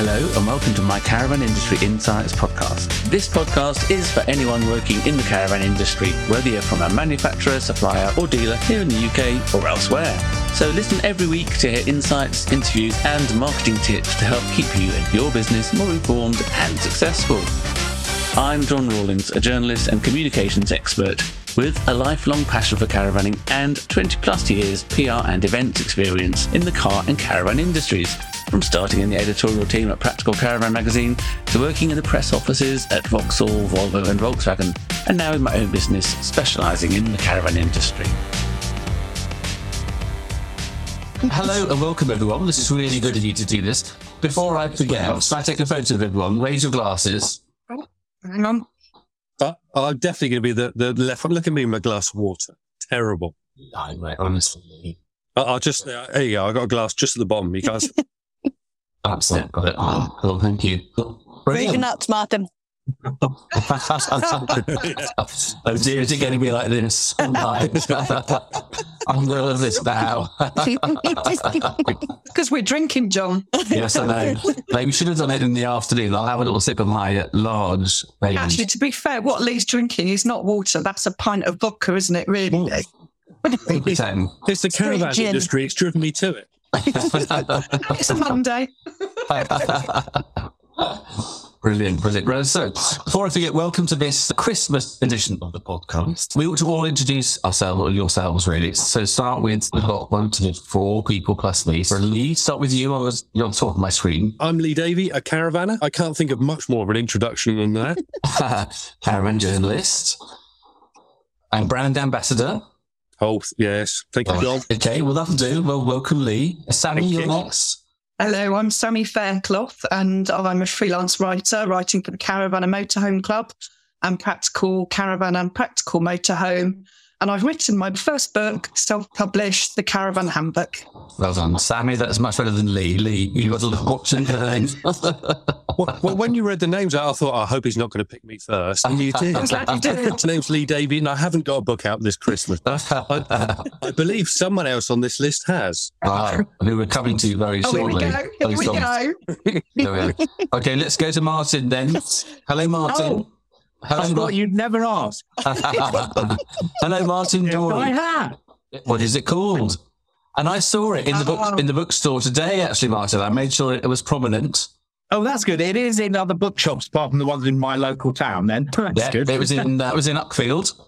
Hello and welcome to my Caravan Industry Insights podcast. This podcast is for anyone working in the caravan industry, whether you're from a manufacturer, supplier, or dealer here in the UK or elsewhere. So listen every week to hear insights, interviews, and marketing tips to help keep you and your business more informed and successful. I'm John Rawlings, a journalist and communications expert with a lifelong passion for caravanning and 20 plus years PR and events experience in the car and caravan industries. From starting in the editorial team at Practical Caravan magazine to working in the press offices at Vauxhall, Volvo, and Volkswagen, and now in my own business specialising in the caravan industry. Hello and welcome everyone. This is really good of you to do this. Before I forget, should I take a photo of everyone? Raise your glasses. Oh, hang on. Uh, I'm definitely going to be the, the left one. Look at me in my glass of water. Terrible. Oh, mate, honestly. I- I'll just, uh, there you go. I got a glass just at the bottom. You guys, That's it. Got it. Oh, well, thank you. Vegan Brilliant. nuts, Martin. oh dear, is it going to be like this? I'm going to this now. Because we're drinking, John. yes, I know. Like, we should have done it in the afternoon. I'll have a little sip of my uh, large range. Actually, to be fair, what Lee's drinking is not water. That's a pint of vodka, isn't it, really? Lee? Pretend. it's the caravan gin. industry. It's driven me to it. It's a Monday. Brilliant, brilliant. Right, So, before I forget, welcome to this Christmas edition of the podcast. We ought to all introduce ourselves, or yourselves, really. So, start with we've got one, two, four people plus me. So, Lee, start with you. I was, you're on top of my screen. I'm Lee Davy, a caravanner. I can't think of much more of an introduction than that. Caravan journalist and brand ambassador. oh, yes. Thank you, John. Okay, well, that'll do. Well, welcome, Lee. Sammy, you're next. Hello, I'm Sammy Faircloth, and I'm a freelance writer writing for the Caravan and Motorhome Club and Practical Caravan and Practical Motorhome. And I've written my first book, self published, The Caravan Handbook. Well done, Sammy. That's much better than Lee. Lee, you got to look watching the thing. well, well, when you read the names out, I thought, I hope he's not going to pick me first. And you did. I'm glad you did. My name's Lee Davy, and I haven't got a book out this Christmas. I, I believe someone else on this list has. Wow, who we're coming to very Oh, here we shortly. go. Here we go. There we are. Okay, let's go to Martin then. Hello, Martin. Oh. Hello, I thought you'd never ask. Hello, Martin I Dorey. have. What is it called? And I saw it in the book oh. in the bookstore today. Actually, Martin, I made sure it was prominent. Oh, that's good. It is in other bookshops apart from the ones in my local town. Then that's Yeah, good. it was in that was in Uckfield.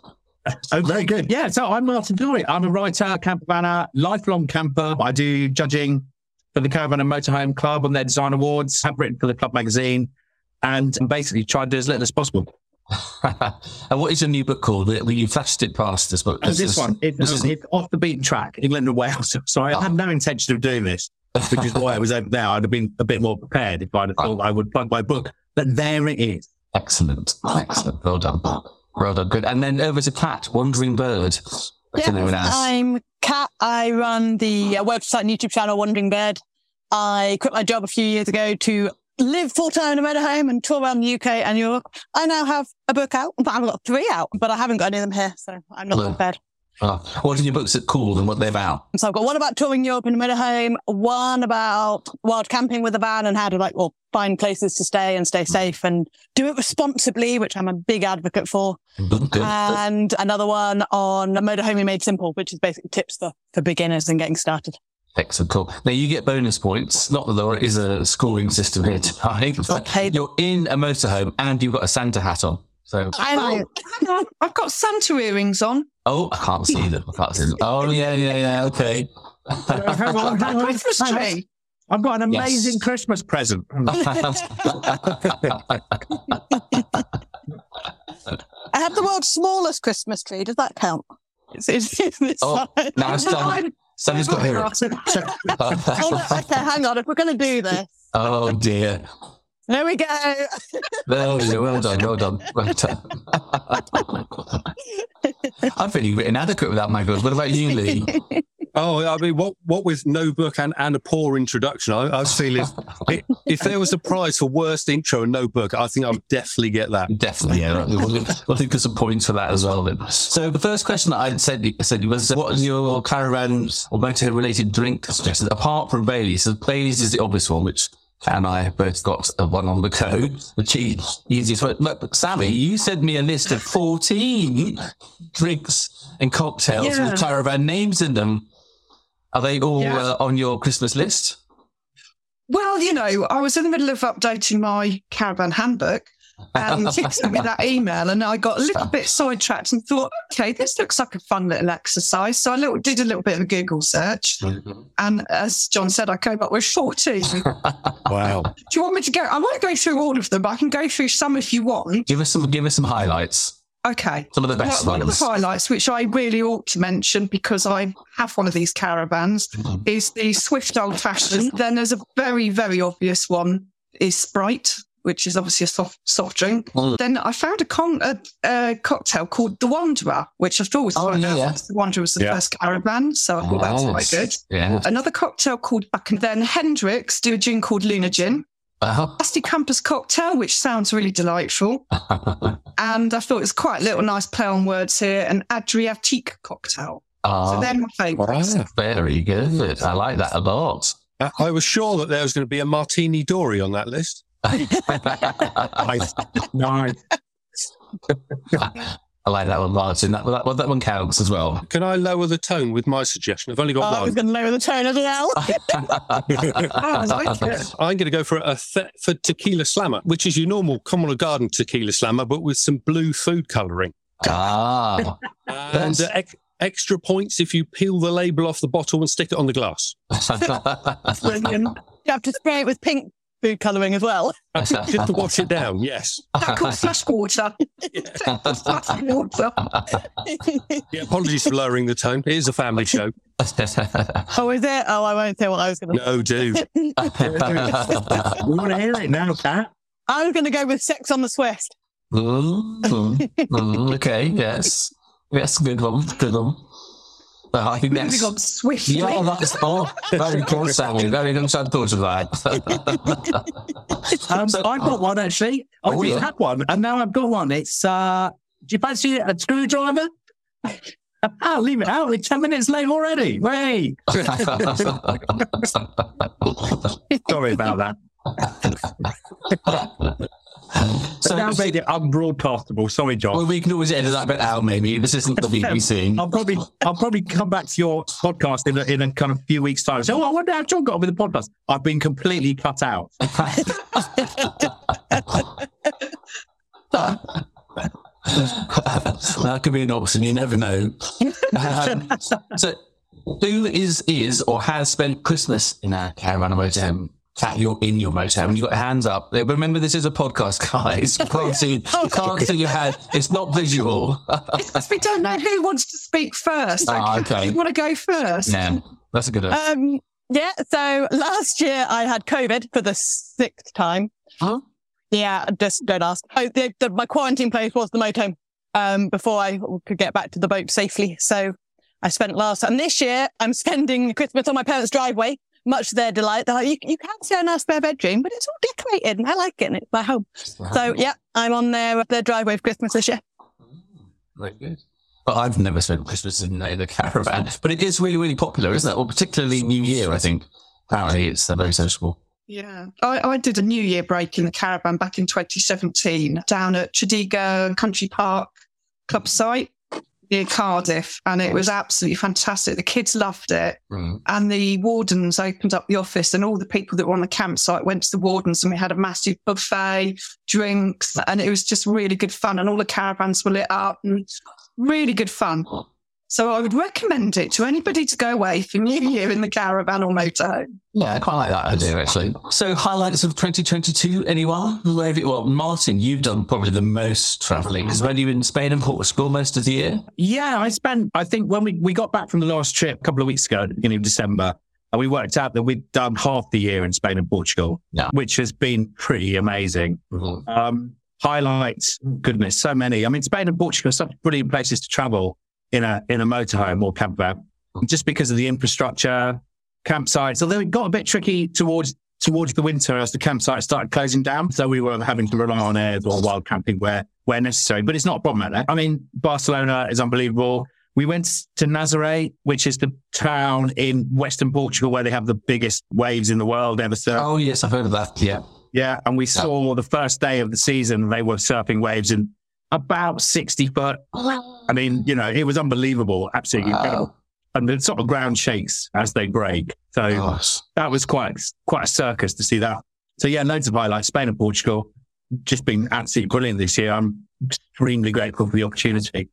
oh, very good. Yeah. So I'm Martin Dorey. I'm a writer, camper vanner, lifelong camper. I do judging for the Caravan and Motorhome Club on their design awards. Have written for the club magazine, and basically try to do as little as possible. And what is your new book called? We- You flashed it past us, but And this one, it, this is- it's off the beaten track, England and Wales. So I had no intention of doing this, which is why I was over there. I'd have been a bit more prepared if I'd have thought I would plug my book. But there it is. excellent, excellent. Well done, well done, good. And then over to Kat, Wandering Bird. better known as. I'm Kat. I run the uh, website and YouTube channel Wandering Bird. I quit my job a few years ago to live full time in a motorhome and tour around the UK and Europe. I now have a book out. Fact, I've got three out, but I haven't got any of them here, so I'm not Well. prepared. Oh, what are your books called and what they're about? So I've got one about touring Europe in a motorhome, one about wild camping with a van and how to like, well, find places to stay and stay hmm. safe and do it responsibly, which I'm a big advocate for. And another one on motorhoming made simple, which is basically tips for, for beginners and getting started. Excellent, cool. Now you get bonus points. Not that there is a scoring system here tonight. but paid. You're in a motorhome and you've got a Santa hat on. So, I know. Hang on, I've got Santa earrings on. oh, I can't see them. I can't see them. Oh, yeah, yeah, yeah. Okay. hang on, hang on. Christmas tree. I've got an Yes. amazing Christmas present. I have the world's smallest Christmas tree. Does that count? It's, it's, it's oh, now it's done. Somebody's got here. Hold on, okay, hang on. If we're going to do this, oh dear. there we go. Well done, well done, well done. Well done. I'm feeling a bit inadequate without my girls. What about you, Lee? Oh, I mean, what what with no book and, and a poor introduction, I, I was feeling i- if there was a prize for worst intro and no book, I think I would definitely get that. Definitely, yeah. We'll, we'll think of some points for that as well. Then. So the first question that I said, said was, uh, what is your caravan or motor related drink suggestions apart from Bailey's? So Bailey's is the obvious one, which and I both got a one on the go, which is easiest way. But Sammy, you sent me a list of 14 drinks and cocktails Yeah. with caravan names in them. Are they all Yeah. uh, on your Christmas list? Well, you know, I was in the middle of updating my caravan handbook and you sent me that email and I got a little bit sidetracked and thought, okay, this looks like a fun little exercise. So I little, did a little bit of a Google search. And as John said, I came up with 14. Do Wow. Do you want me to go? I won't go through all of them, but I can go through some if you want. Give us some. Give us some highlights. Okay. Some of the best Well, one of the highlights, which I really ought to mention because I have one of these caravans, Mhm. is the Swift Old Fashioned. Then there's a very, very obvious one is Sprite, which is obviously a soft soft drink. Mm. Then I found a, con- a, a cocktail called the Wanderer, which I thought was Oh, quite yeah, yeah. The Wanderer was the Yeah. first caravan, so I thought that was quite good. Yeah. Another cocktail called Buck, and then Hendrick's do a gin called Lunar Gin. Uh-huh. Dusty Campus cocktail, which sounds really delightful. And I thought it was quite a little nice play on words here. An Adriatique cocktail. So Ah, they're my favourites. very good. I like that a lot. I I was sure that there was going to be a martini dory on that list. Nice. nice. I like that one, Martin. That, that, that one counts as well. Can I lower the tone with my suggestion? I've only Oh, I got was going to lower the tone as well. Oh, I like it. I'm going to go for a Thetford tequila slammer, which is your normal common garden tequila slammer, but with some blue food colouring. ah, And uh, ex- extra points if you peel the label off the bottle and stick it on the glass. Brilliant. You have to spray it with pink food colouring as well. Just to wash it down, yes. That called flash water. Flash water. Yeah, apologies for lowering the tone. It is a family show. Oh, is it? Oh, I won't say what I was going to No, do. We want to hear it now, Kat. I was going to go with Sex on the Swift. Mm, mm, okay, yes. Yes, good one. Good one. Uh, I think Moving that's. on swiftly. Yeah, that's oh, very good, Sammy. Very good. I thought of that. Um, So- I've got one actually. I Oh, just yeah. had one, and now I've got one. It's uh, do you fancy a screwdriver? I'll leave it out. We're ten minutes late already. Way. Sorry about that. So, now made it unbroadcastable. Sorry, John. well, we can always edit that bit out. Maybe this isn't the BBC. I'll probably I'll probably come back to your podcast in a, in a kind of few weeks' time. So, oh, I wonder how John got on with the podcast. I've been completely cut out. that could be an option. You never know. Um, so, who is is or has spent Christmas in a caravan or motorhome? You're in your motorhome. You've got your hands up. Remember, this is a podcast, guys. You can't see, you can't see your hand. It's not visual. Because we don't know who wants to speak first. Ah, okay. You want to go first? yeah, that's a good one. Um, yeah, so last year I had COVID for the sixth time. Huh? Yeah, just don't ask. Oh, the, the, my quarantine place was the motorhome um, before I could get back to the boat safely. So I spent last, and this year I'm spending Christmas on my parents' driveway, much to their delight. They're like, you, you can see a nice spare bedroom, but it's all decorated and I like it and it's my home. So yeah, I'm on their, their driveway for Christmas this year. Very good. But I've never spent Christmas in, in a caravan. But it is really, really popular, isn't it? Well, particularly New Year, I think. Apparently, it's uh, very sociable. Yeah. I, I did a New Year break in the caravan back in 2017 down at Tredegar Country Park club site near Cardiff. And it was absolutely fantastic. The kids loved it. Mm. And the wardens opened up the office, and all the people that were on the campsite went to the wardens, and we had a massive buffet, drinks, and it was just really good fun. And all the caravans were lit up, and really good fun. So I would recommend it to anybody to go away for New Year in the caravan or motorhome. Yeah, I quite like that idea, actually. So, highlights of 2022, anyone? Where have you- Well, Martin, you've done probably the most travelling. Because when you were in Spain and Portugal most of the year? Yeah, I spent, I think when we, we got back from the last trip a couple of weeks ago at the beginning of December, and we worked out that we'd done half the year in Spain and Portugal, Yeah. which has been pretty amazing. Mhm. Um, highlights, goodness, so many. I mean, Spain and Portugal are such brilliant places to travel in a, in a motorhome or camper, just because of the infrastructure, campsites, although it got a bit tricky towards, towards the winter as the campsites started closing down. So we were having to rely on air or wild camping where, where necessary, but it's not a problem out there. I mean, Barcelona is unbelievable. We We went to Nazaré, which is the town in Western Portugal where they have the biggest waves in the world ever surfed. Oh, yes, I've heard of that. Yeah. Yeah. And we saw the first day of the season, they were surfing waves in about 60 foot. I mean, you know, it was unbelievable, absolutely Wow. incredible. And the sort of ground shakes as they break. So Gosh. that was quite quite a circus to see that. So yeah, loads of highlights. Spain and Portugal just been absolutely brilliant this year. I'm extremely grateful for the opportunity.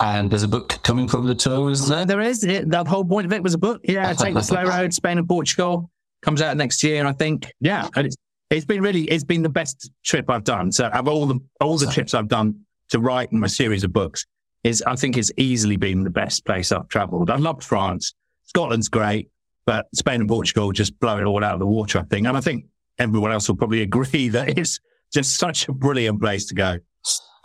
And there's a book coming from the tour, isn't there? There is it, the whole point of it was a book. Yeah, take the slow road, Spain and Portugal comes out next year. I think. Yeah, and it's it's been really it's been the best trip I've done. So of all the all the trips I've done to write my series of books, is I think it's easily been the best place I've travelled. I loved France. Scotland's great, but Spain and Portugal just blow it all out of the water. I think, and I think everyone else will probably agree that it's just such a brilliant place to go.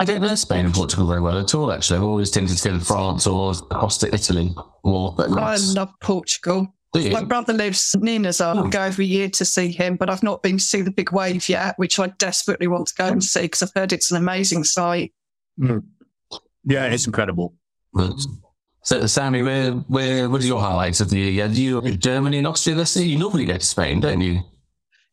I don't know Spain and Portugal very well at all, actually. I've always tended to go to France or across to Italy more. But I love Portugal. My brother lives near Nazaré. I Oh. go every year to see him, but I've not been to see the big wave yet, which I desperately want to go and see because I've heard it's an amazing sight. Yeah, it's incredible. But- So, Sammy, where, where, what are your highlights of the year? Do you Germany and Austria this year? You normally go to Spain, don't you?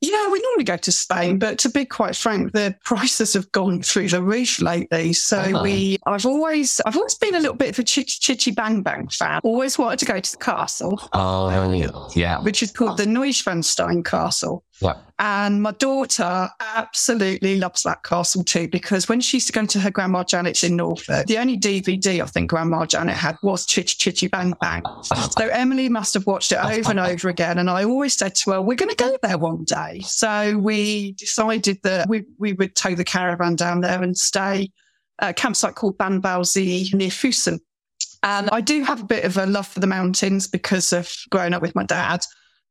Yeah, we normally go to Spain, but to be quite frank, the prices have gone through the roof lately. So Uh-huh. we, I've always, I've always been a little bit of a Chitty Chitty Bang Bang fan. Always wanted to go to the castle, Oh, yeah. yeah. which is called the Neuschwanstein Castle. Yeah. And my daughter absolutely loves that castle too, because when she used to go to her grandma Janet's in Norfolk, the only DVD I think grandma Janet had was Chitty Chichi Bang Bang. So Emily must have watched it over and over again. And I always said to her, we're going to go there one day. So we decided that we, we would tow the caravan down there and stay at a campsite called Bannwaldsee near Füssen. And I do have a bit of a love for the mountains because of growing up with my dad.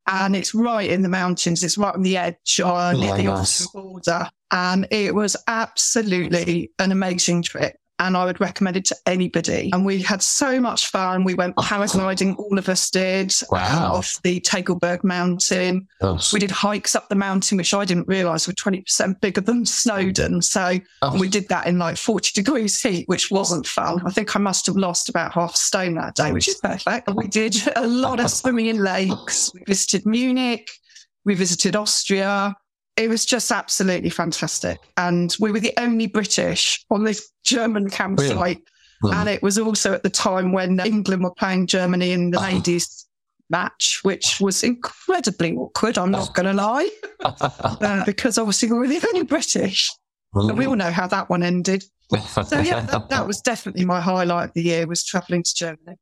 And it's right in the mountains. It's right on the edge near Oh, the nice. Border. And it was absolutely an amazing trip. And I would recommend it to anybody. And we had so much fun. We went paragliding, all of us did, Wow. off the Tegelberg Mountain. Gosh. We did hikes up the mountain, which I didn't realize were 20% bigger than Snowdon. So Oh. we did that in like 40 degrees heat, which wasn't fun. I think I must have lost about half a stone that day, which is perfect. We did a lot of swimming in lakes. We visited Munich. We visited Austria. It was just absolutely fantastic. And we were the only British on this German campsite. Really? And it was also at the time when England were playing Germany in the Oh. ladies' match, which was incredibly awkward, I'm not going to lie, uh, because obviously we were the only British. And we all know how that one ended. So yeah, that, that was definitely my highlight of the year was travelling to Germany.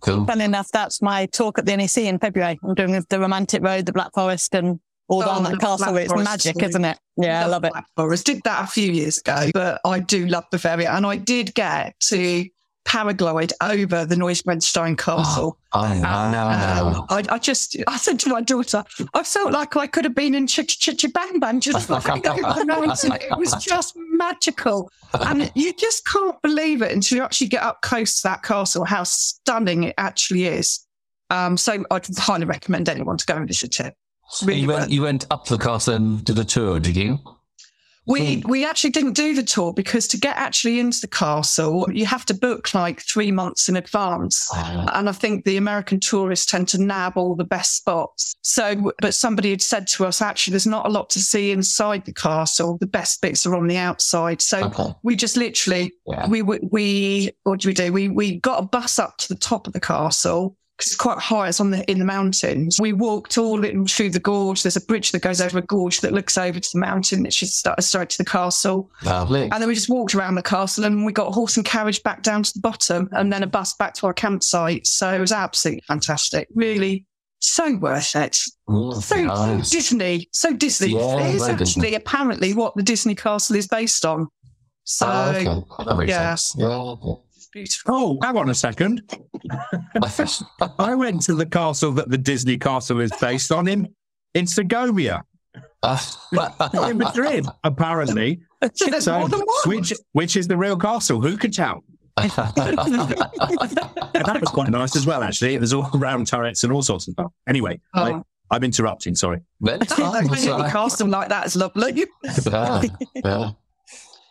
cool. Funny enough, that's my talk at the NEC in February. I'm doing the Romantic Road, the Black Forest, and all Oh, down that castle. Black It's Forest magic, story. isn't it? Yeah, I love it. Black Forest. Did that a few years ago, but I do love Bavaria. And I did get to paraglide over the Neuschwanstein Castle. I know, I know, I. Um, I, I just, I said to my daughter, I felt like I could have been in Chitty Chitty Bang Bang just flying over the mountain. It was just magical. And you just can't believe it until you actually get up close to that castle, how stunning it actually is. Um, so I'd highly recommend anyone to go and visit it. Really you, went, you went up to the castle and did a tour, did you? We hmm. we actually didn't do the tour because to get actually into the castle, you have to book like three months in advance. Oh, And I think the American tourists tend to nab all the best spots. So, but somebody had said to us, actually, there's not a lot to see inside the castle. The best bits are on the outside. So Okay. we just literally, Yeah. we, we, what do we do? We, we got a bus up to the top of the castle it's quite high. It's on the, in the mountains. We walked all in through the gorge. There's a bridge that goes over a gorge that looks over to the mountain that should start straight to the castle. Lovely. And then we just walked around the castle and we got a horse and carriage back down to the bottom and then a bus back to our campsite. So it was absolutely fantastic. Really so worth it. Mm, So nice. Disney, so Disney. Yeah, it is actually Disney. apparently what the Disney castle is based on. So Oh, okay. That makes yeah. sense. Yeah. Beautiful. Oh, hang on a second. I went to the castle that the Disney castle is based on in in Segovia, in Madrid, apparently. So there's So, more than one. which which is the real castle? Who can tell? And that was quite nice as well, actually. It was all round turrets and all sorts of stuff. Anyway, I, Oh. I'm interrupting. Sorry. That's fine, that's Any fine. castle like that is lovely. Yeah, yeah.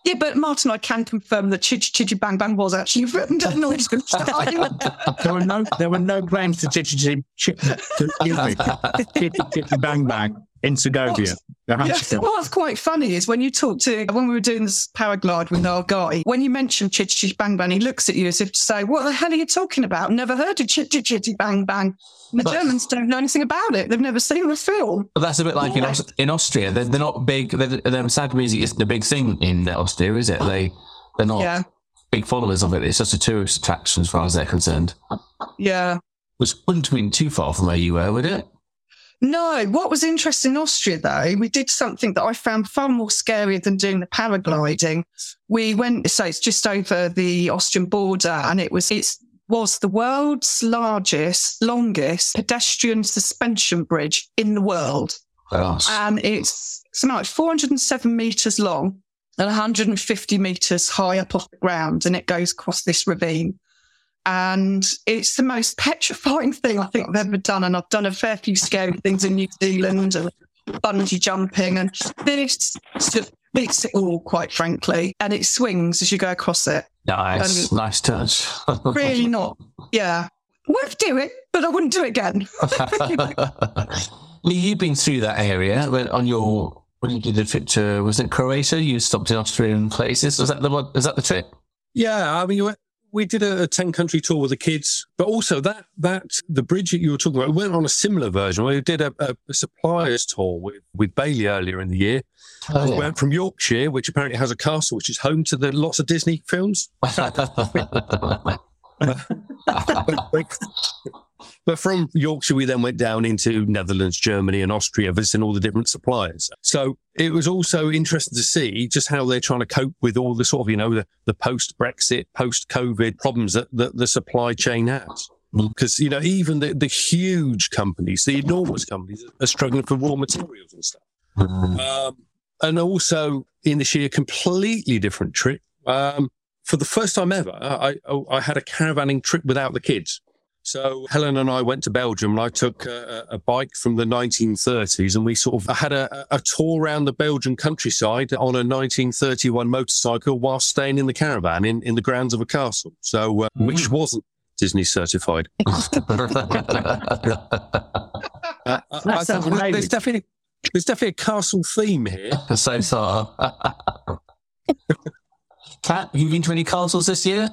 Yeah, but Martin, I can confirm that Chitty Chitty Bang Bang was actually written down on there were no there were no claims to chitty chitty chitty chitty bang bang in Segovia. There has Yeah, what's quite funny is when you talk to when we were doing this paraglide with our guy, when you mention Chitty Chitty Bang Bang, he looks at you as if to say, "What the hell are you talking about? Never heard of Chitty Chitty Bang Bang." The But- Germans don't know anything about it. They've never seen the film. But that's a bit like in, Aus- in Austria. They're, they're not big. They're, they're, sad music isn't a big thing in Austria, is it? They they're not Yeah, big followers of it. It's just a tourist attraction as far as they're concerned. yeah. Which wouldn't have been too far from where you were, would it? No, what was interesting in Austria though, we did something that I found far more scary than doing the paragliding. We went, so it's just over the Austrian border and it was, it was the world's largest, longest pedestrian suspension bridge in the world. Gosh. And it's like 407 meters long and 150 meters high up off the ground. And it goes across this ravine. And it's the most petrifying thing I think I've ever done. And I've done a fair few scary things in New Zealand and bungee jumping. And this just beats it all, quite frankly. And it swings as you go across it. nice, nice touch. Really not. Yeah. Would do it, but I wouldn't do it again. Lee, you've been through that area when on your when you did the trip to was it Croatia? You stopped in Austrian places. Was that the one? Is that the trip? Yeah, I mean, we- we did a, a ten country tour with the kids, but also that that the bridge that you were talking about we went on a similar version. We did a, a, a suppliers tour with with Bailey earlier in the year. Oh, We went from Yorkshire, which apparently has a castle, which is home to the lots of Disney films. but, but- but from Yorkshire, we then went down into Netherlands, Germany, and Austria, visiting all the different suppliers. So it was also interesting to see just how they're trying to cope with all the sort of, you know, the, the post Brexit, post COVID problems that, that the supply chain has. Because, you know, even the, the huge companies, the enormous companies are struggling for raw materials and stuff. Um, and also in this year, completely different trip. Um, for the first time ever, I, I, I had a caravanning trip without the kids. So Helen and I went to Belgium and I took a, a bike from the 1930s and we sort of had a, a tour around the Belgian countryside on a 1931 motorcycle while staying in the caravan in, in the grounds of a castle. So, uh, which wasn't Disney certified. Uh, I- I sounds think amazing. there's definitely, there's definitely a castle theme here. so far. Kat, have you been to any castles this year?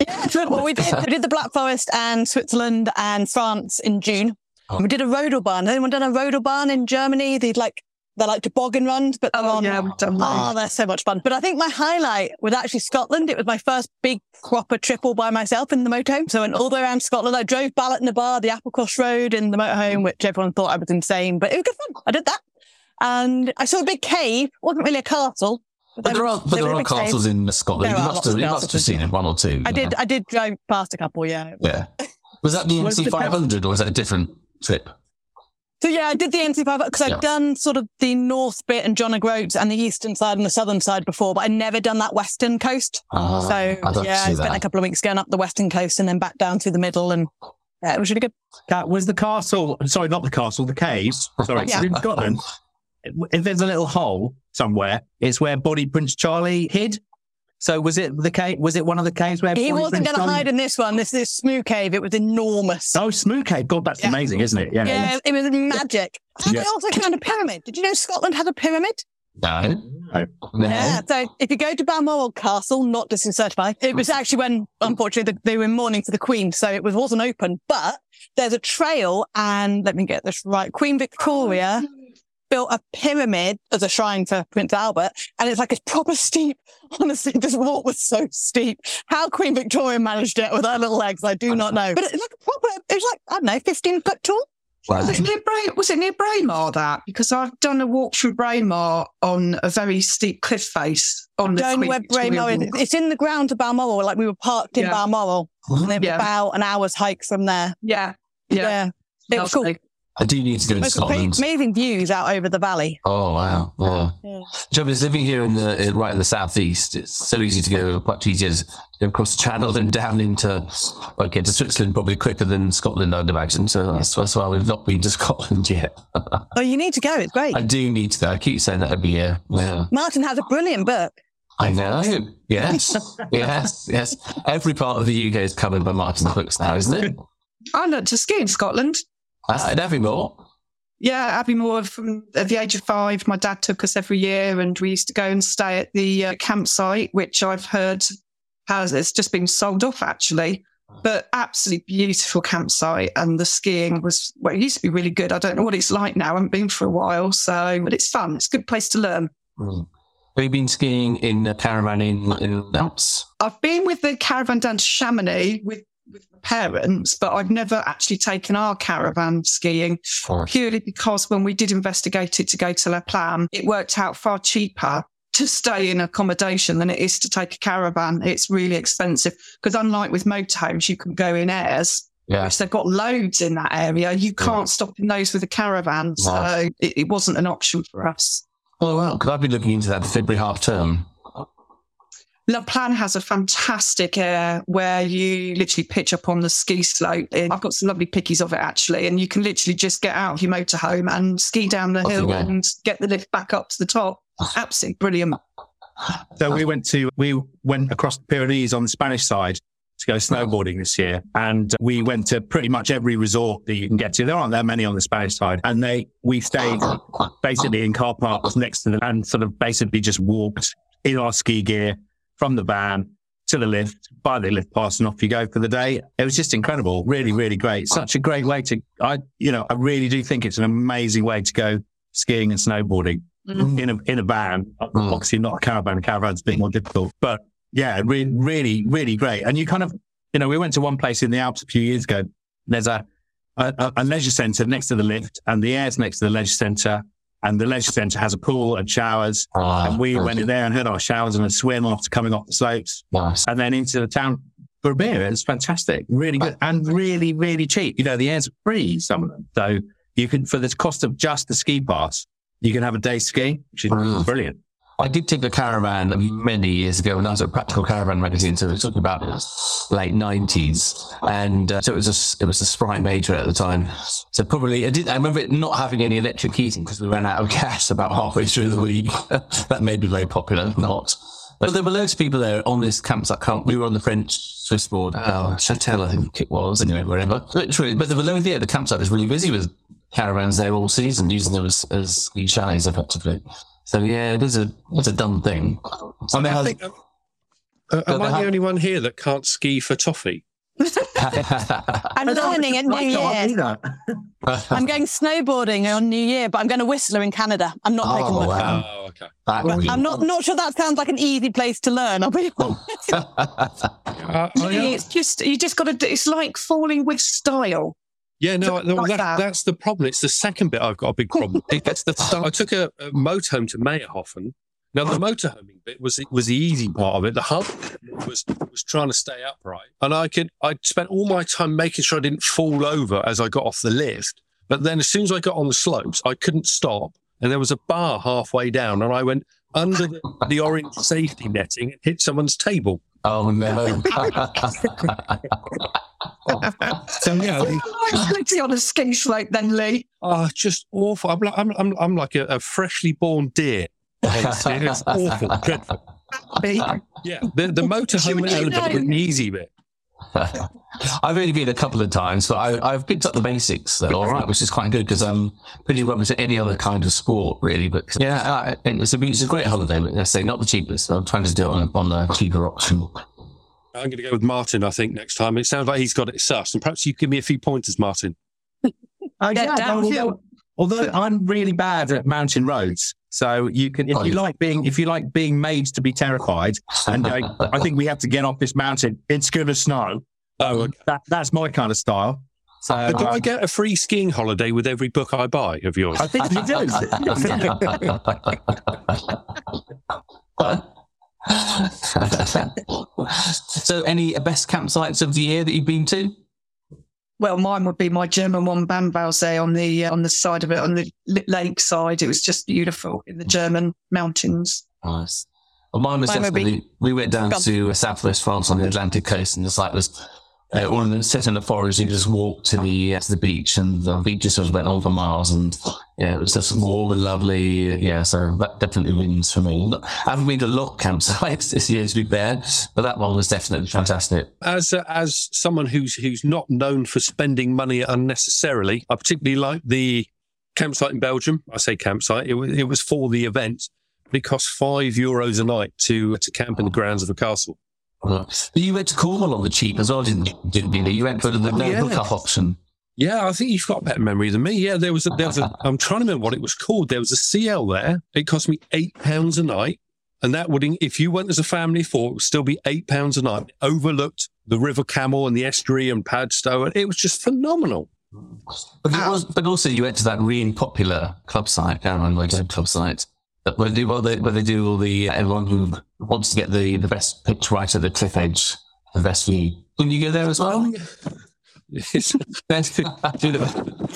Yeah, well, we did. We did the Black Forest and Switzerland and France in June. Oh. We did a Rodelbahn. Has anyone done a Rodelbahn in Germany? They'd like they're like toboggan runs, but they're Oh, on. yeah, we've done Oh, that. they're so much fun. But I think my highlight was actually Scotland. It was my first big proper trip all by myself in the motorhome. So I went all the way around Scotland. I drove Bealach na Bà, the Applecross Road in the motorhome, which everyone thought I was insane, but it was good fun. I did that. And I saw a big cave. It wasn't really a castle. But there are, but there are big cave. castles in Scotland. There You must have, you must have seen it, one or two. I did. know. I did drive past a couple. Yeah. Yeah. Was that the NC500 or was that a different trip? So yeah, I did the NC5 because I've Yeah. done sort of the north bit and John O'Groats and the eastern side and the southern side before, but I never done that western coast. Ah, so I'd yeah, I spent that. a couple of weeks going up the western coast and then back down through the middle, and yeah, it was really good. Kat, was the castle, sorry, not the castle, the caves, sorry, Yeah. in Scotland. If there's a little hole somewhere, it's where Bonnie Prince Charlie hid. So was it the cave? Was it one of the caves where He Bonnie wasn't going to hide in this one. This is Smoo Cave. It was enormous. Oh, Smoo Cave. God, that's Yeah. amazing, isn't it? Yeah. Yeah, it was magic. And Yeah. I also found a pyramid. Did you know Scotland had a pyramid? No. No. No. Yeah. So if you go to Balmoral Castle, not Disney certified, it was actually when, unfortunately, the, they were in mourning for the Queen, so it was, wasn't open. But there's a trail, and let me get this right. Queen Victoria built a pyramid as a shrine for Prince Albert, and it's like it's proper steep. Honestly, this walk was so steep. How Queen Victoria managed it with her little legs, I do not know. But it's like a proper. It was like I don't know, fifteen foot tall. Was it near Bray, was it near Braemar that? Because I've done a walk through Braemar on a very steep cliff face on the Don't know Queen where Braemar is. It's in the grounds of Balmoral. Like we were parked in Yeah. Balmoral, and it was Yeah. about an hour's hike from there. Yeah, Yeah, yeah. it was cool. Lovely. I do need to go to Scotland. amazing views out over the valley. Oh wow! Yeah. Yeah. Trouble is living here in the in, right in the southeast. It's so easy to go, much easier to go across the channel and down into well, get to Switzerland probably quicker than Scotland, I'd imagine. So that's, that's why we've not been to Scotland yet. Oh, you need to go. It's great. I do need to go. I keep saying that every year. Yeah. Martin has a brilliant book. I know. Yes, yes, yes. Every part of the UK is covered by Martin's books now, isn't it? I learned to ski in Scotland. Uh, at Aviemore. Yeah, Aviemore from at the age of five. My dad took us every year, and we used to go and stay at the uh, campsite, which I've heard has it's just been sold off actually. But absolutely beautiful campsite, and the skiing was well, it used to be really good. I don't know what it's like now. I haven't been for a while, so but it's fun. It's a good place to learn. Mm. Have you been skiing in a caravan in, in the Alps? I've been with the caravan down to Chamonix with with my parents, but I've never actually taken our caravan skiing purely because when we did investigate it to go to La Plagne, it worked out far cheaper to stay in accommodation than it is to take a caravan. It's really expensive because unlike with motorhomes, you can go in airs. Yeah. Which they've got loads in that area. You can't stop in those with a caravan. So it, it wasn't an option for us. Oh, well, because I've been looking into that for February half term. La Plagne has a fantastic air where you literally pitch up on the ski slope. And I've got some lovely pickies of it actually, and you can literally just get out of your motorhome and ski down the oh, hill go. and get the lift back up to the top. Absolutely brilliant. So we went to we went across the Pyrenees on the Spanish side to go snowboarding this year, and we went to pretty much every resort that you can get to. There aren't that many on the Spanish side, and they we stayed basically in car parks next to them and sort of basically just walked in our ski gear from the van to the lift, buy the lift pass, and off you go for the day. It was just incredible, really, really great. Such a great way to I you know I really do think it's an amazing way to go skiing and snowboarding Mm. in a in a van. Mm. Obviously, not a caravan. A caravan's a bit more difficult, but yeah, re- really, really great. And you kind of, you know, we went to one place in the Alps a few years ago. There's a a, a leisure centre next to the lift, and the air's next to the leisure centre, and the leisure centre has a pool and showers. Ah, and we went in there and had our showers and a swim after coming off the slopes, Nice. and then into the town for a beer. It was fantastic, really good, and really, really cheap. You know, the air's free. Some of them, so you can for the cost of just the ski pass, you can have a day ski, which is Mm. brilliant. I did take a caravan many years ago when I was at Practical Caravan magazine. So we're talking about late nineties, and uh, so it was a it was a Sprite Major at the time. So probably I did. I remember it not having any electric heating because we ran out of gas about halfway through the week. that made me very popular. Not. But there were loads of people there on this campsite. Camp. We were on the French Swiss board, uh, Châtel, I think it was. Anyway, wherever. Literally, but there were loads there. The campsite was really busy with caravans there all season, using them as, as ski chalets effectively. So yeah, it is a it's a done thing. I mean, I I think, uh, uh, am I ha- the only one here that can't ski for toffee? I'm learning at New Year. I'm going snowboarding on New Year, but I'm going to Whistler in Canada. I'm not taking Oh, my wow. Oh, okay. That- I'm not not sure that sounds like an easy place to learn. I'll be honest. Uh, No, I It's just you just got to. do It's like falling with style. Yeah, no, no like that, that. that's the problem. It's the second bit I've got a big problem. It's the start. I took a, a motorhome to Mayrhofen. Now the motorhoming bit was was the easy part of it. The bit was was trying to stay upright, and I could I spent all my time making sure I didn't fall over as I got off the lift. But then as soon as I got on the slopes, I couldn't stop, and there was a bar halfway down, and I went under the, the orange safety netting and hit someone's table. Oh no! So yeah, literally on a ski slope then, Lee. Oh, just awful. I'm like, I'm, I'm, I'm like a, a freshly born deer. It's, it's awful, dreadful. Yeah, the, the motorhome element was an easy bit. I've only been a couple of times, but I, I've picked up the basics. Though, all right, which is quite good because I'm pretty well into any other kind of sport, really. But yeah, I, it's a it's a great holiday. But I say not the cheapest. I'm trying to do it on, on the cheaper option. I'm going to go with Martin, I think, next time. It sounds like he's got it sus. And perhaps you give me a few pointers, Martin. Uh, Get yeah, although, although I'm really bad at mountain roads, so you can if you like being if you like being made to be terrified, and I, I think we have to get off this mountain. It's going to snow. Oh, okay. That that's my kind of style. So But do I um, get a free skiing holiday with every book I buy of yours? I think you do. so, any best campsites of the year that you've been to? Well, mine would be my German one, Bannwaldsee, on the uh, on the side of it, on the li- lake side. It was just beautiful in the German mountains. Nice. Well, mine was Mine would be- definitely, we went down Gone. to southwest France on the Atlantic coast and the site was uh, or set in the forest, you just walk to the uh, to the beach, and the beach just sort of went on for miles, and yeah, it was just warm and lovely. Yeah, so that definitely wins for me. I haven't been to a lot of campsites this year, to be fair, but that one was definitely fantastic. As uh, as someone who's who's not known for spending money unnecessarily, I particularly like the campsite in Belgium. I say campsite; it was it was for the event. It cost five euros a night to to camp in the grounds of a castle. But you went to Cornwall on the cheap as well, didn't you? Didn't you? You went for the no yeah. hookup option. Yeah, I think you've got a better memory than me. Yeah, there was a, there was a, I'm trying to remember what it was called. There was a CL there. It cost me eight pounds a night. And that would, if you went as a family of four, it would still be eight pounds a night. It overlooked the River Camel and the estuary and Padstow. And it was just phenomenal. But, was, but also you went to that really popular club site, Caroline Motorhome club site, where they do, where they, where they do all the, everyone who wants to get the, the best pitch right at the cliff edge, the best view. Couldn't you go there as well? It's,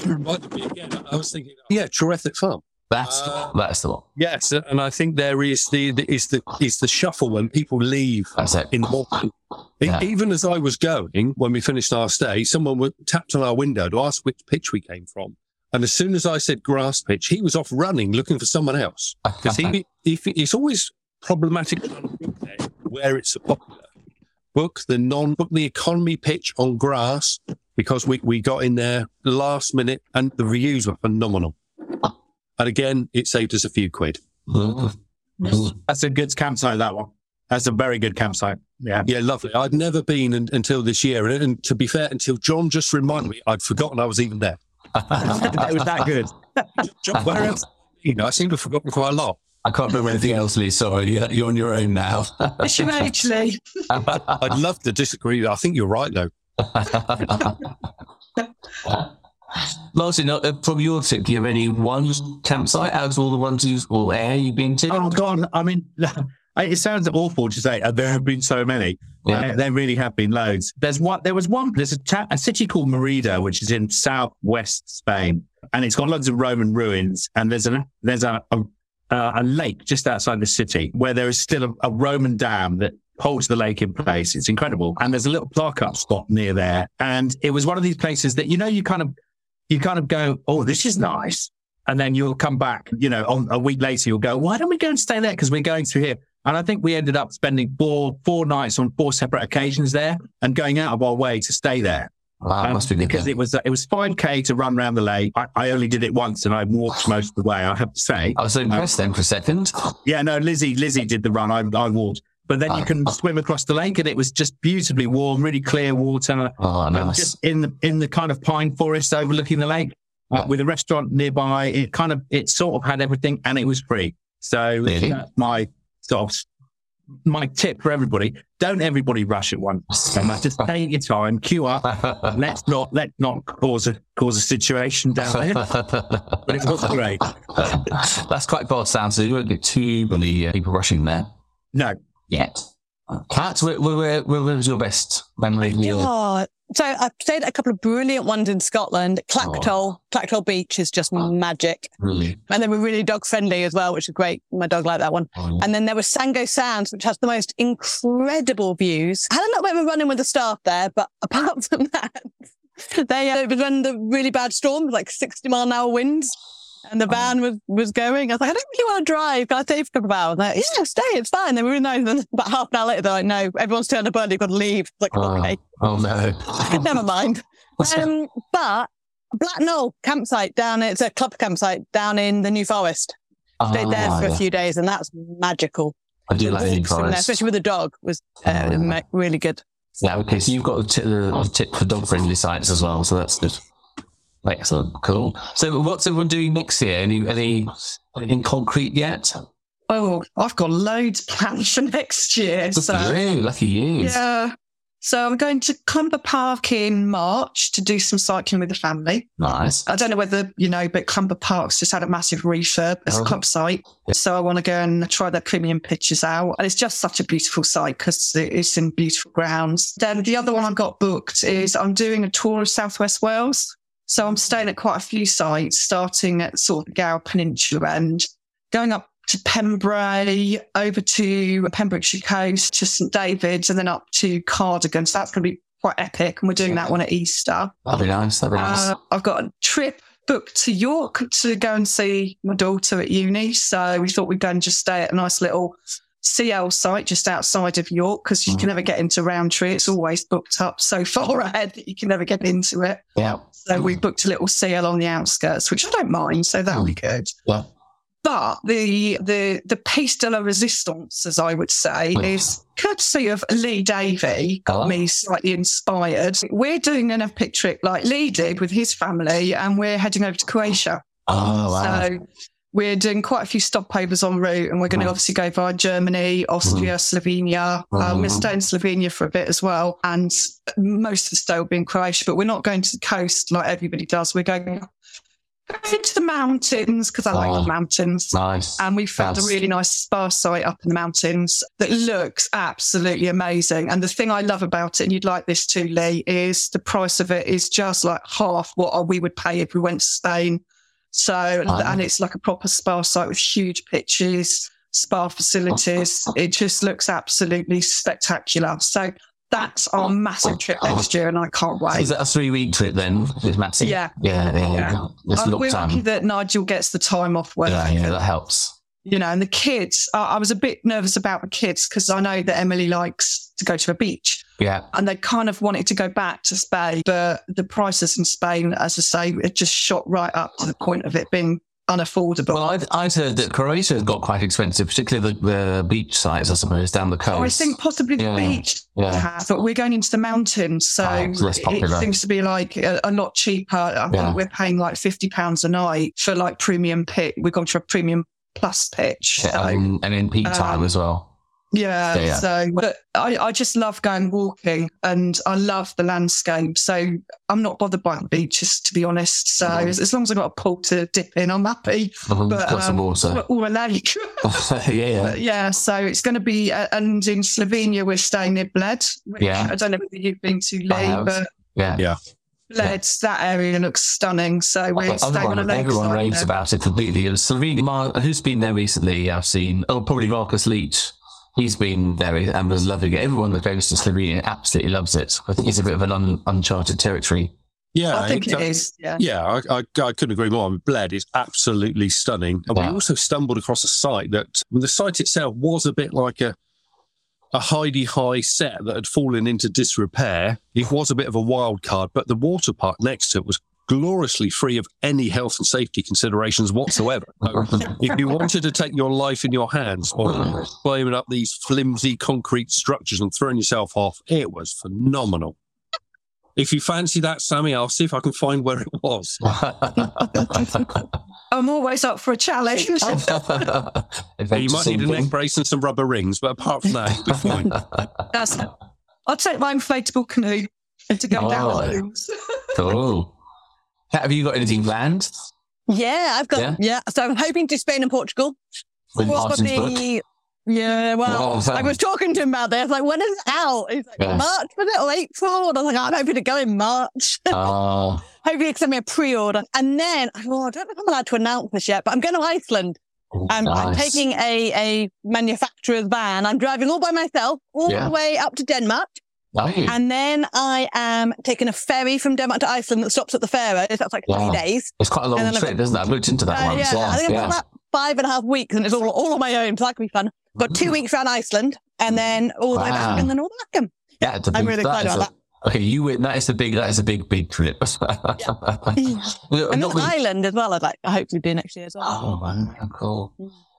reminded me again. I was thinking, yeah, Trevithick Farm. That's, Uh, that's the one. Yes, and I think there is the, the is the is the shuffle when people leave That's it. in the morning. Yeah. Even as I was going, when we finished our stay, someone tapped on our window to ask which pitch we came from. And as soon as I said grass pitch, he was off running looking for someone else because he, if it's always problematic where it's a popular book the non book the economy pitch on grass because we, we got in there last minute and the reviews were phenomenal. And again, it saved us a few quid. That's a good campsite, that one. That's a very good campsite. Yeah. Yeah, lovely. I'd never been un until this year. And, and to be fair, until John just reminded me, I'd forgotten I was even there. it was that good. Where else? You know, I seem to have forgotten quite a lot. I can't remember anything else, Lee. Sorry, you're, you're on your own now. Is she actually? I'd love to disagree. I think you're right, though. Martin, uh, from your tip, do you have any one campsite out of all the ones you've, or air you've been to? Oh God! I mean, it sounds awful to say. uh, There have been so many. Yeah. There, there really have been loads. There's one. There was one. There's a, ta- a city called Merida, which is in southwest Spain, and it's got loads of Roman ruins. And there's a there's a a, a lake just outside the city where there is still a, a Roman dam that holds the lake in place. It's incredible. And there's a little park up spot near there. And it was one of these places that you know you kind of you kind of go, oh, this is nice. And then you'll come back, you know, on a week later, you'll go, why don't we go and stay there? Because we're going through here. And I think we ended up spending four, four nights on four separate occasions there and going out of our way to stay there. wow, Um, must be because it was, it was 5k to run around the lake. I, I only did it once and I walked most of the way. I have to say. I was so impressed then for a second. Yeah, no, Lizzie, Lizzie did the run. I, I walked, but then you can swim across the lake and it was just beautifully warm, really clear water. Oh, And nice. just in the in the kind of pine forest overlooking the lake uh, with a restaurant nearby. It kind of it sort of had everything and it was free. So Really? that's my sort of my tip for everybody: don't everybody rush at once. So much. Just take your time, queue up. Let's not let's not cause a cause a situation down there. But it was great. That's quite bold sound, so you won't get too many uh, people rushing there No, yet. Kat, where, where, where, where was your best memory? of your- Oh, so I've stayed at a couple of brilliant ones in Scotland. Clachtoll, Clachtoll Beach is just magic. Really? And they were really dog friendly as well, which is great. My dog liked that one. Oh, And then there was Sango Sands, which has the most incredible views. I had a little bit of a run in with the staff there, but apart from that, they uh, it was when the really bad storm, like 60 mile an hour winds. And the van was, was going. I was like, I don't really want to drive. Can I stay for a couple of hours? Like, yeah, stay. It's fine. They were really nice. Then about half an hour later, they're like, no, everyone's turned a bird. You've got to leave. It's like, Oh, okay, oh no. never mind. Um, but Black Knowl campsite down, it's a club campsite down in the New Forest. Stayed there Ah, for a few days and that's magical. I do like The the New in there, Forest. especially with a dog, was uh, Oh, yeah. really good. Yeah, okay. So you've got a tip, a tip for dog friendly sites as well. So that's good. Excellent. Cool. So what's everyone doing next year? Any, any, anything concrete yet? Oh, I've got loads planned for next year. Good So you. Lucky you. yeah. So I'm going to Clumber Park in March to do some cycling with the family. Nice. I don't know whether you know, but Clumber Park's just had a massive refurb as Oh. a club site. Yeah. So I want to go and try their premium pitches out. And it's just such a beautiful site because it's in beautiful grounds. Then the other one I've got booked is I'm doing a tour of Southwest Wales. So I'm staying at quite a few sites, starting at sort of the Gower Peninsula and going up to Pembrey, over to Pembrokeshire Coast, to St David's, and then up to Cardigan. So that's going to be quite epic, and we're doing that one at Easter. That'd be nice. That'd be nice. Uh, I've got a trip booked to York to go and see my daughter at uni. So we thought we'd go and just stay at a nice little CL site just outside of York because you Mm. can never get into Rowntree. It's always booked up so far ahead that you can never get into it. yeah. So we booked a little CL on the outskirts, which I don't mind. So that'll be good. Well, But the the the piece de la resistance, as I would say, Mm. is courtesy of Lee Davy, got Oh. me slightly inspired. We're doing an epic trip like Lee did with his family, and we're heading over to Croatia. oh, wow. So we're doing quite a few stopovers en route, and we're going to obviously go via Germany, Austria, Slovenia. Um, we're Mhm. staying in Slovenia for a bit as well, and most of the stay will be in Croatia. But we're not going to the coast like everybody does. We're going into the mountains because I like Oh. the mountains. nice. And we found a really nice spa site up in the mountains that looks absolutely amazing. And the thing I love about it, and you'd like this too, Lee, is the price of it is just like half what we would pay if we went to Spain. So, Wow. and it's like a proper spa site with huge pitches, spa facilities. It just looks absolutely spectacular. So that's our massive trip next year, and I can't wait. Is that a three week trip then? With Matty? Yeah. Yeah, yeah, Yeah. It's Um, we're lucky that Nigel gets the time off work. Yeah, yeah, that helps. you know, and the kids, I, I was a bit nervous about the kids because I know that Emily likes to go to a beach Yeah. and they kind of wanted to go back to Spain, but the prices in Spain, as I say, it just shot right up to the point of it being unaffordable. Well, I'd, I'd heard that Croatia has got quite expensive, particularly the, the beach sites, I suppose, down the coast. Oh, I think possibly the Yeah, beach yeah. has, but we're going into the mountains, so Ah, it seems to be like a, a lot cheaper. I Yeah. think we're paying like fifty pounds a night for like premium pit. We've gone for a premium plus pitch. So- um, and in peak time um, as well. Yeah, Yeah, yeah. So, but I, I just love going walking and I love the landscape. So I'm not bothered by the beaches, to be honest. So Mhm. as, as long as I've got a pool to dip in, I'm happy. But, But, got some um, water. Or a lake. yeah, yeah. But yeah, so it's going to be, uh, and in Slovenia, we're staying near Bled. Which Yeah. I don't know whether you've been to, I Lee, but Yeah. Yeah. Bled, that area looks stunning. So we're staying on a Everyone, lake. everyone raves about it completely. Slovenia, who's been there recently? I've seen, oh, probably Marcus Leach. He's been there and was loving it. Everyone that goes to Slovenia absolutely loves it. I think it's a bit of an un- uncharted territory. Yeah, I think it- it is. Yeah. Yeah, I, I, I couldn't agree more. I mean, Bled is absolutely stunning. And Yeah. we also stumbled across a site that well, the site itself was a bit like a a Heidi High set that had fallen into disrepair. It was a bit of a wild card, but the water park next to it was gloriously free of any health and safety considerations whatsoever. So if you wanted to take your life in your hands or climbing up these flimsy concrete structures and throwing yourself off, it was phenomenal. If you fancy that, Sammy, I'll see if I can find where it was. I'm always up for a challenge. you might need a neck brace and some rubber rings, but apart from that, it'll be fine. That's I'll take my inflatable canoe to go Oh. down the hills. cool. Have you got anything planned? Yeah, I've got Yeah? yeah. So I'm hoping to Spain and Portugal. With Martin's book? Yeah, well, Oh, I um, was talking to him about this. Like, when is it out? He's like. March, was it, or April? And I was like, I'm hoping to go in March. Oh, Hopefully, they send me a pre-order. And then, oh, I don't know if I'm allowed to announce this yet, but I'm going to Iceland. I'm, I'm taking a, a manufacturer's van. I'm driving all by myself all Yeah. the way up to Denmark. Are? And then I am taking a ferry from Denmark to Iceland that stops at the Faroes. That's like Wow. three days. It's quite a long and then I've trip, got- isn't it? I've looked into that Uh, once. yeah, Yeah, I think I've yeah. got about five and a half weeks and it's all, all on my own. So that could be fun. Got two weeks around Iceland and then all the way back and then all back again. Yeah, it's a I'm really excited about a- Okay, you win. That is a big. That is a big, big trip. Well, And not Northern with- Ireland as well. I'd like to hopefully do next year as well. Oh man, how cool.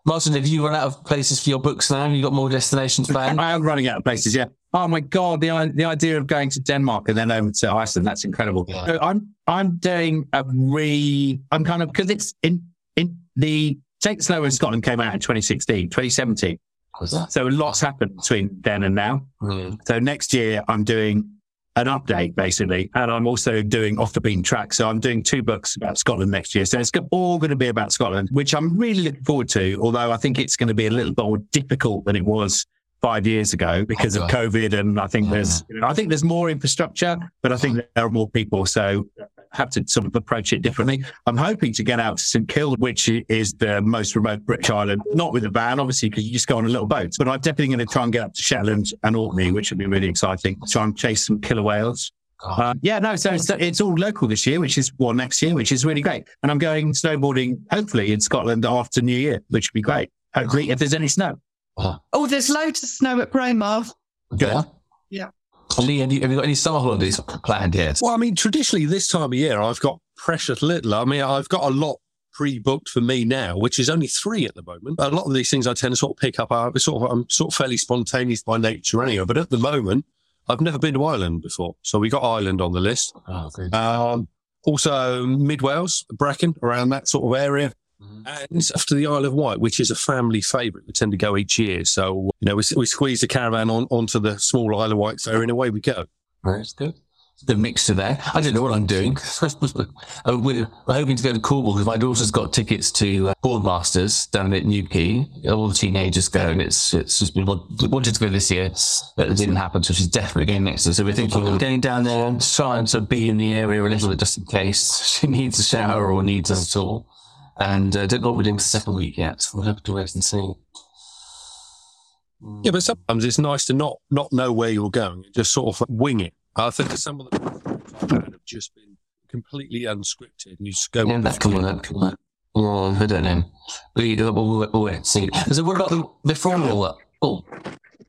Martin, have you run out of places for your books now? Have you got more destinations planned? I am running out of places. Yeah. Oh my god, the the idea of going to Denmark and then over to Iceland that's incredible. Yeah. So I'm I'm doing a re. I'm kind of because it's in in the Take Snow in Scotland came out in 2016, 2017. Was that? So lots happened between then and now. Brilliant. So next year I'm doing an update basically, and I'm also doing off the beaten track. So I'm doing two books about Scotland next year. So it's all going to be about Scotland, which I'm really looking forward to. Although I think it's going to be a little bit more difficult than it was five years ago because of COVID, and I think there's, you know, I think there's more infrastructure, but I think there are more people. So have to sort of approach it differently. I'm hoping to get out to St Kilda, which is the most remote British island, not with a van, obviously, because you just go on a little boat. But I'm definitely going to try and get up to Shetland and Orkney, which would be really exciting. Try and chase some killer whales. Uh, yeah, no, so it's, it's all local this year, which is well next year, which is really great. And I'm going snowboarding hopefully in Scotland after New Year, which would be great. Hopefully, if there's any snow. Oh, there's loads of snow at Braemar. Yeah. Yeah. Lee, have you, have you got any summer holidays planned yet? Well, I mean, traditionally this time of year, I've got precious little. I mean, I've got a lot pre-booked for me now, which is only three at the moment. A lot of these things I tend to sort of pick up. I sort of, I'm sort of fairly spontaneous by nature anyway. But at the moment, I've never been to Ireland before, so we got Ireland on the list. Oh, good. Um, also, Mid Wales, Brecon, around that sort of area. And after the Isle of Wight, which is a family favourite, we tend to go each year. So, you know, we, we squeeze the caravan on onto the small Isle of Wight fair and away we go. That's good. The mixture there. I don't know what I'm doing. We're, we're hoping to go to Cornwall because my daughter's got tickets to uh, Boardmasters down at Newquay. All the teenagers go, and it's it's just been wanted to go this year, but it didn't happen. So she's definitely going next year. So we're thinking of going down there and trying to be in the area a little bit just in case she needs a shower or needs us at all. And uh, don't know what we're doing for the second week yet. We'll have to wait and see. Yeah, but sometimes it's nice to not not know where you're going, just sort of wing it. I think some of the have just been completely unscripted, and you just go. Yeah, cool. That's cool. Oh, I don't know. We do we'll, we'll, we'll wait and see. So what about the, before all that? Oh,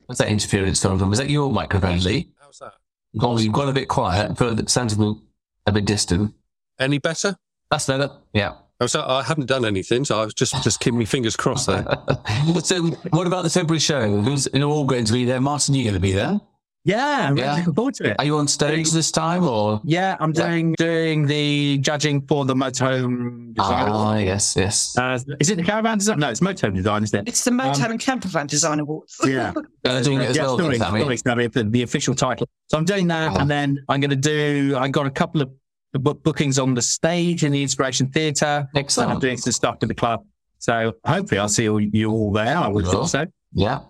what's that interference coming from? Is that your microphone, Lee? How's that? Oh, you've gone a bit quiet. but It sounds a bit- a bit distant. Any better? That's better. Yeah. Oh, so I haven't done anything, so I was just just keeping my fingers crossed there. so what about the February show? Who's you know, all going to be there? Martin, you going to be there? Yeah, I'm Yeah. looking forward to it. Are you on stage this time or? Yeah, I'm doing doing the judging for the motorhome design. Ah, yes, yes. Uh, is it the caravan design? No, it's motorhome design, isn't it? It's the Motorhome and Campervan Design Awards. Yeah. Uh, doing it as yeah, well, sorry, Sammy. sorry, Sammy, the, the official title. So I'm doing that, Oh. and then I'm going to do. I got a couple of book bookings on the stage in the Inspiration Theatre. And I'm doing some stuff with the club. So hopefully I'll see all, you all there. I would Well. think so. Yeah,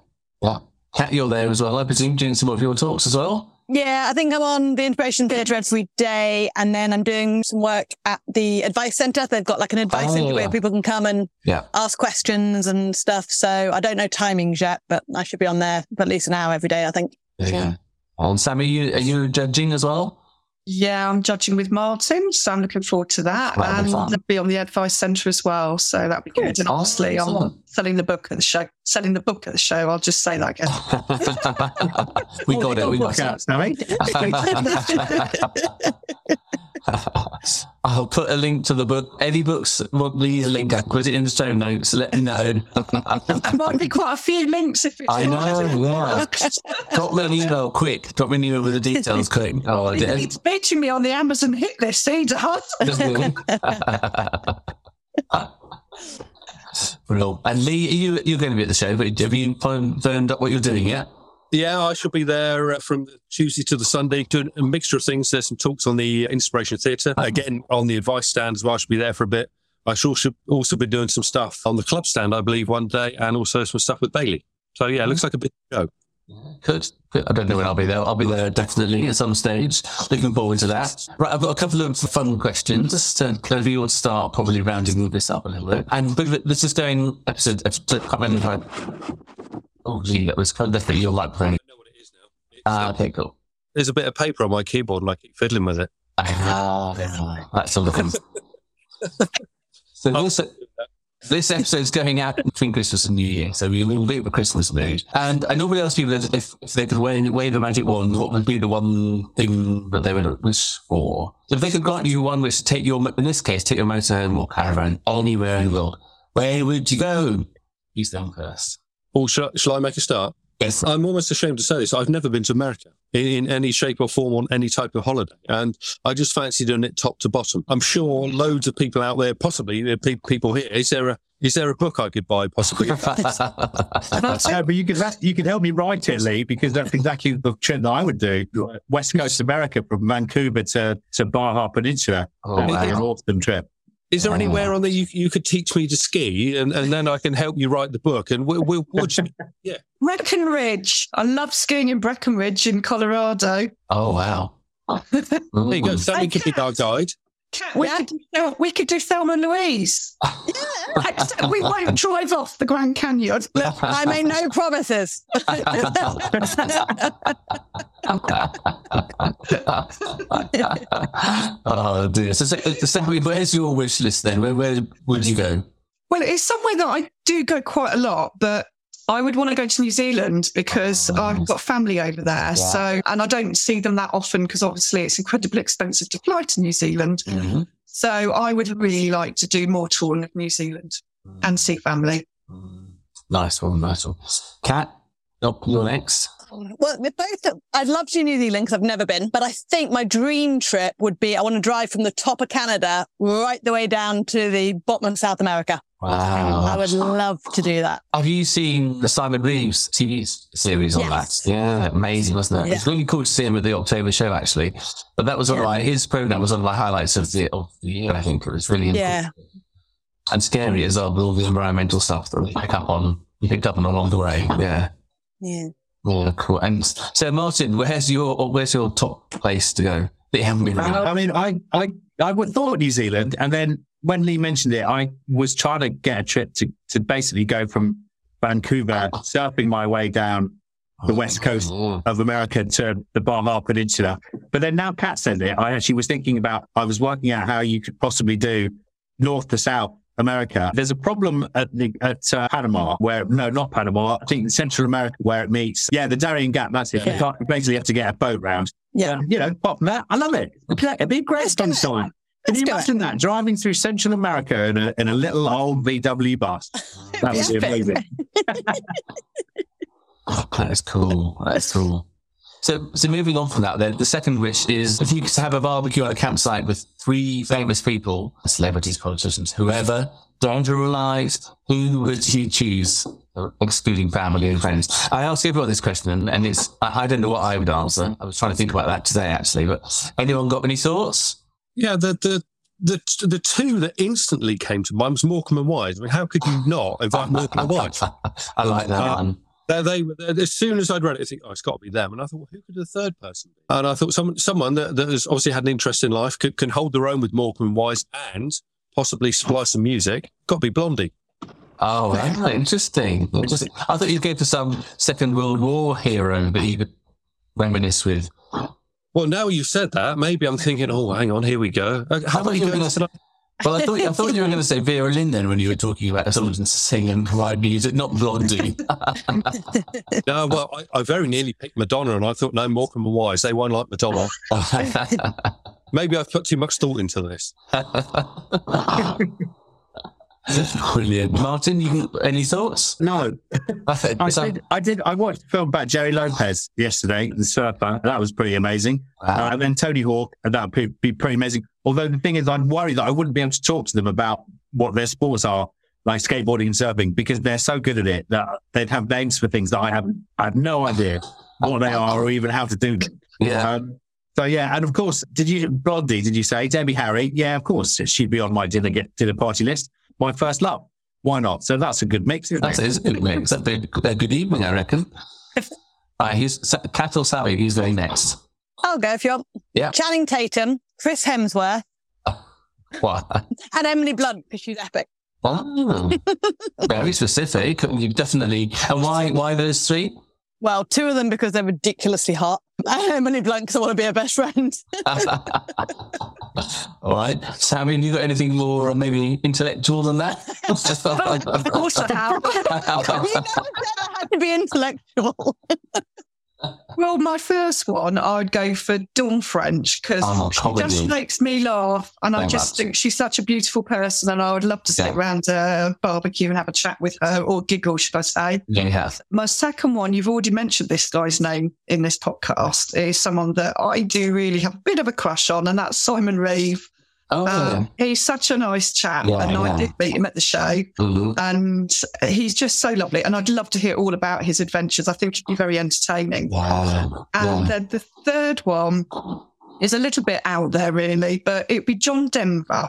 yeah. Kat, you're there as well, I presume, doing some of your talks as well. Yeah, I think I'm on the Inspiration Theatre every day, and then I'm doing some work at the Advice Centre. They've got like an advice Oh, centre yeah. where people can come and Yeah. ask questions and stuff. So I don't know timings yet, but I should be on there for at least an hour every day, I think. There you go. Oh, Sammy, you, are you judging as well? Yeah, I'm judging with Martin, so I'm looking forward to that. And fun. Be on the advice centre as well, so that'd be good. And Oh, obviously, I'm selling the book at the show. Selling the book at the show. I'll just say that again. we got it. We got Look out, Sammy. it. I'll put a link to the book. Any books, a link. Put it in the show notes. Let me know. there might be quite a few links if it's. I know, yeah. Drop me an email quick. Drop me an email with the details quick. Oh, I did. It's beating me on the Amazon hit list, either. Brilliant. And Lee, you, you're going to be at the show, but have you firmed up what you're doing yet? Yeah, I shall be there uh, from Tuesday to the Sunday doing a mixture of things. There's some talks on the Inspiration Theatre, uh, uh-huh. again on the advice stand as well. I should be there for a bit. I shall also, also be doing some stuff on the club stand, I believe, one day, and also some stuff with Bailey. So yeah, it looks uh-huh. like a big show. Good. I don't know when I'll be there. I'll be there definitely at some stage. Looking forward to that. Right, I've got a couple of fun questions. Just to kind you would start probably rounding this up a little bit. And but let's just go in episode. episode I can't remember. if I- Oh, gee, that was kind of definitely your microphone. I know what it is now. Ah, uh, okay, cool. there's a bit of paper on my keyboard, and I keep fiddling with it. Ah, that's sort of thing. So this, this episode's going out between Christmas and New Year, so we will be at the Christmas mood. And I normally ask people if, if they could wave, wave a magic wand, what would be the one thing that they would wish for? So if they could grant you one wish to take your, in this case, take your motorhome or caravan anywhere in the world, where would you go? You stand first. Or shall, shall I make a start? Yes. I'm almost ashamed to say this. I've never been to America in, in any shape or form on any type of holiday. And I just fancy doing it top to bottom. I'm sure loads of people out there, possibly uh, pe- people here, is there a, is there a book I could buy possibly? No, but you could you could help me write it, Lee, because that's exactly the trip that I would do. West Coast America from Vancouver to, to Baja Peninsula. Oh, That'd wow. an awesome trip. Is there anywhere oh. on there you, you could teach me to ski and, and then I can help you write the book? And we'll, we'll, what you, Breckenridge. I love skiing in Breckenridge in Colorado. Oh, wow. there you go. Sammy could be our guide. Kat, we, could, do- we could do Thelma and Louise. Except we won't drive off the Grand Canyon. I make no promises. oh dear. So, so, so where's your wish list then? Where, where would you go? Well, it's somewhere that I do go quite a lot, but I would want to go to New Zealand because Oh, I've got family over there. So, and I don't see them that often because obviously it's incredibly expensive to fly to New Zealand. Mhm. So I would really like to do more touring of New Zealand and see family. Nice one, nice one. Kat, up your next. Well, we're both. I'd love to New Zealand because I've never been, but I think my dream trip would be I want to drive from the top of Canada right the way down to the bottom of South America. Wow. I would love to do that. Have you seen the Simon Reeves TV series on Yes. that? Yeah, amazing, wasn't it? Yeah. It's really cool to see him at the October show, actually. But that was one of Yeah. his program was one of my highlights of the, of the year, I think. It was really Yeah. and scary as well with all the environmental stuff that we pick up on, we picked up on along the way. Yeah. Yeah. Yeah, cool. And so, Martin, where's your where's your top place to go haven't been? around? Um, I mean, I, I, I would thought New Zealand, and then when Lee mentioned it, I was trying to get a trip to, to basically go from Vancouver, ah. surfing my way down the oh, west coast Oh, of America to the Baja Peninsula. But then now Kat said it, I actually was thinking about, I was working out how you could possibly do north to south America. There's a problem at the, at uh, Panama where, no, not Panama, I think Central America where it meets. Yeah, the Darien Gap, that's it. You can't, you basically have to get a boat round. Yeah. And, you know, apart from that, I love it. It'd be a great Let's do it. sunshine. Can you do it. imagine that? Driving through Central America in a, in a little old VW bus. That would be amazing. Oh, that is cool. That is cool. So, so moving on from that, then the second wish is if you could have a barbecue at a campsite with three famous people, celebrities, politicians, whoever, to lives, who would you choose, excluding family and friends? I ask everyone this question, and, and it's I, I don't know what I would answer. I was trying to think about that today, actually. But anyone got any thoughts? Yeah, the the the the two that instantly came to mind was Morecambe and Wise. I mean, how could you not invite Morecambe and Wise? I like that Uh, one. They, they, they- as soon as I'd read it, I think, oh, it's got to be them. And I thought, well, who could the third person be? And I thought someone, someone that, that has obviously had an interest in life, could, can hold their own with Morecambe and Wise and possibly supply some music. Got to be Blondie. Oh, right. interesting. interesting. I thought you'd go for some Second World War hero that you could reminisce with. Well, now you said that, maybe I'm thinking, oh, hang on, here we go. Uh, How I about you you were going going to say. Well, I thought, I thought you were going to say Vera Lynn then when you were talking about someone to sing and provide music, not Blondie. No, well, I, I very nearly picked Madonna, and I thought, no, Morecambe and Wise, they won't like Madonna. Maybe I've put too much thought into this. Brilliant. Martin, you, any thoughts? No, I, think, I so- did. I did. I watched a film about Gerry Lopez yesterday, the surfer. That was pretty amazing. Wow. Uh, and then Tony Hawk, and that would be, be pretty amazing. Although the thing is, I'm worried that I wouldn't be able to talk to them about what their sports are, like skateboarding and surfing, because they're so good at it that they'd have names for things that I have. I have no idea what they are or even how to do them. yeah. Um, so yeah, and of course, did you Blondie? Did you say Debbie Harry? Yeah, of course, she'd be on my dinner get dinner party list. My first love. Why not? So that's a good mix. That is a good mix. That'd be a good evening, I reckon. Right, he's Sa- Kat or Sally. Who's going next? I'll go if you want. Yeah. Channing Tatum, Chris Hemsworth, What? and Emily Blunt because she's epic. Oh, very specific. You definitely. And why? Why those three? Well, two of them because they're ridiculously hot, and Emily Blunt because I want to be her best friend. All right, Sammy, you got anything more uh, maybe intellectual than that? of course I have. you never said I had to be intellectual. Well, my first one, I'd go for Dawn French because Oh, she comedy. just makes me laugh. And I just think she's such a beautiful person. And I would love to sit Yeah. around a barbecue and have a chat with her or giggle, should I say. yeah. My second one, you've already mentioned this guy's name in this podcast, is someone that I do really have a bit of a crush on, and that's Simon Reeve. Oh, Um, he's such a nice chap, Yeah, and yeah. I did meet him at the show, mhm. and he's just so lovely. And I'd love to hear all about his adventures. I think it'd be very entertaining. Wow. And then the third one is a little bit out there, really, but it'd be John Denver.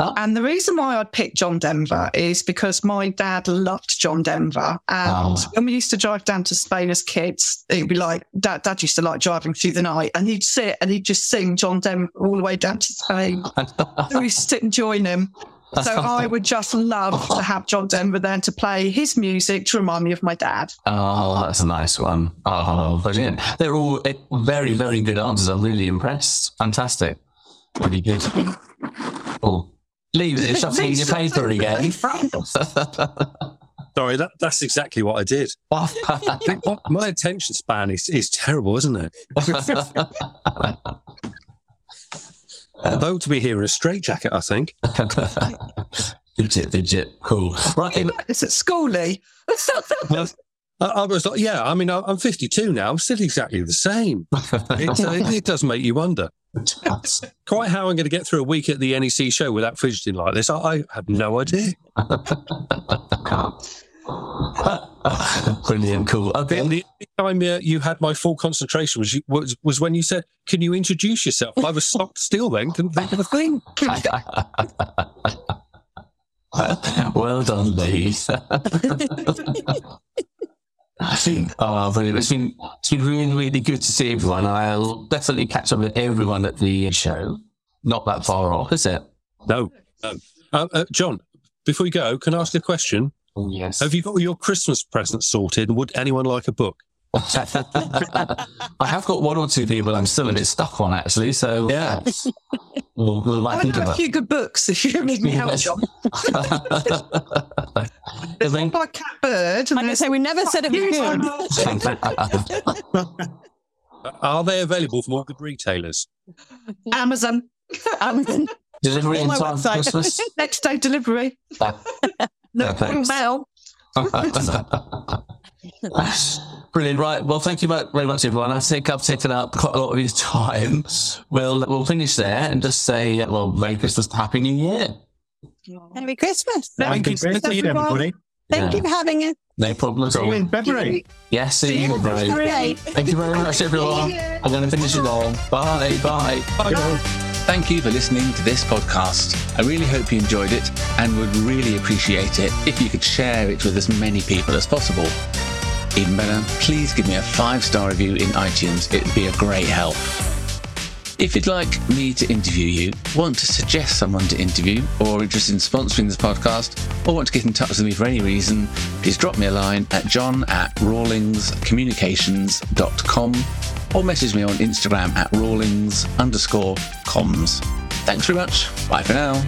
Oh. And the reason why I'd pick John Denver is because my dad loved John Denver. And Oh. when we used to drive down to Spain as kids, it'd be like, dad, dad used to like driving through the night and he'd sit and he'd just sing John Denver all the way down to Spain. so we used to sit and join him. So I would just love to have John Denver there to play his music to remind me of my dad. Oh, that's a nice one. Oh, brilliant. They're all eh, very, very good answers. I'm really impressed. Fantastic. Really good. Oh, leave it. Stop taking your paper again. Sorry, that, that's exactly what I did. My, my attention span is, is terrible, isn't it? Though to be here in a straitjacket, I think. legit, legit. Cool. Right. It's at school, Lee. I, I was like, yeah, I mean, I- I'm 52 now. I'm still exactly the same. It, it, it does make you wonder. Quite how I'm going to get through a week at the NEC show without fidgeting like this, I, I have no idea. Brilliant. Cool. Okay. And the only time uh, you had my full concentration was, you, was was when you said, "Can you introduce yourself?" I was stopped still. Then couldn't think of a thing. well done, Lee. Oh, brilliant. It's been, it's been really, really good to see everyone. I'll definitely catch up with everyone at the show. Not that far off, is it? No, no. Uh, uh, John. Before you go, can I ask a question? Oh, yes. Have you got your Christmas presents sorted? Would anyone like a book? I have got one or two people I'm still a bit stuck on, actually. So, yeah. we'll, we'll I might think have a few good books if you need me help, John. it. There's one by Kat Bird. And Like I say, we never said it was good. Are they available from all good retailers? Amazon. Amazon. Delivery in my time for. Christmas. Next day delivery. No mail. Brilliant. Right. Well, thank you very very much, everyone. I think I've taken up quite a lot of your time. We'll we'll finish there and just say, uh, well, Merry Christmas, Happy New Year. Merry Christmas. Thank you, Christmas, Christmas, everybody. Thank Yeah. you for having us. No problem See you in February. Yes, see you. Great. Great. Thank you very much, everyone. I'm going to finish it all. Bye, Bye. Bye. Thank you for listening to this podcast. I really hope you enjoyed it and would really appreciate it if you could share it with as many people as possible. Even better, please give me a five star review in iTunes. It would be a great help. If you'd like me to interview you, want to suggest someone to interview, or interested in sponsoring this podcast, or want to get in touch with me for any reason, please drop me a line at john at rawlingscommunications.com or message me on Instagram at rawlings underscore comms. Thanks very much. Bye for now.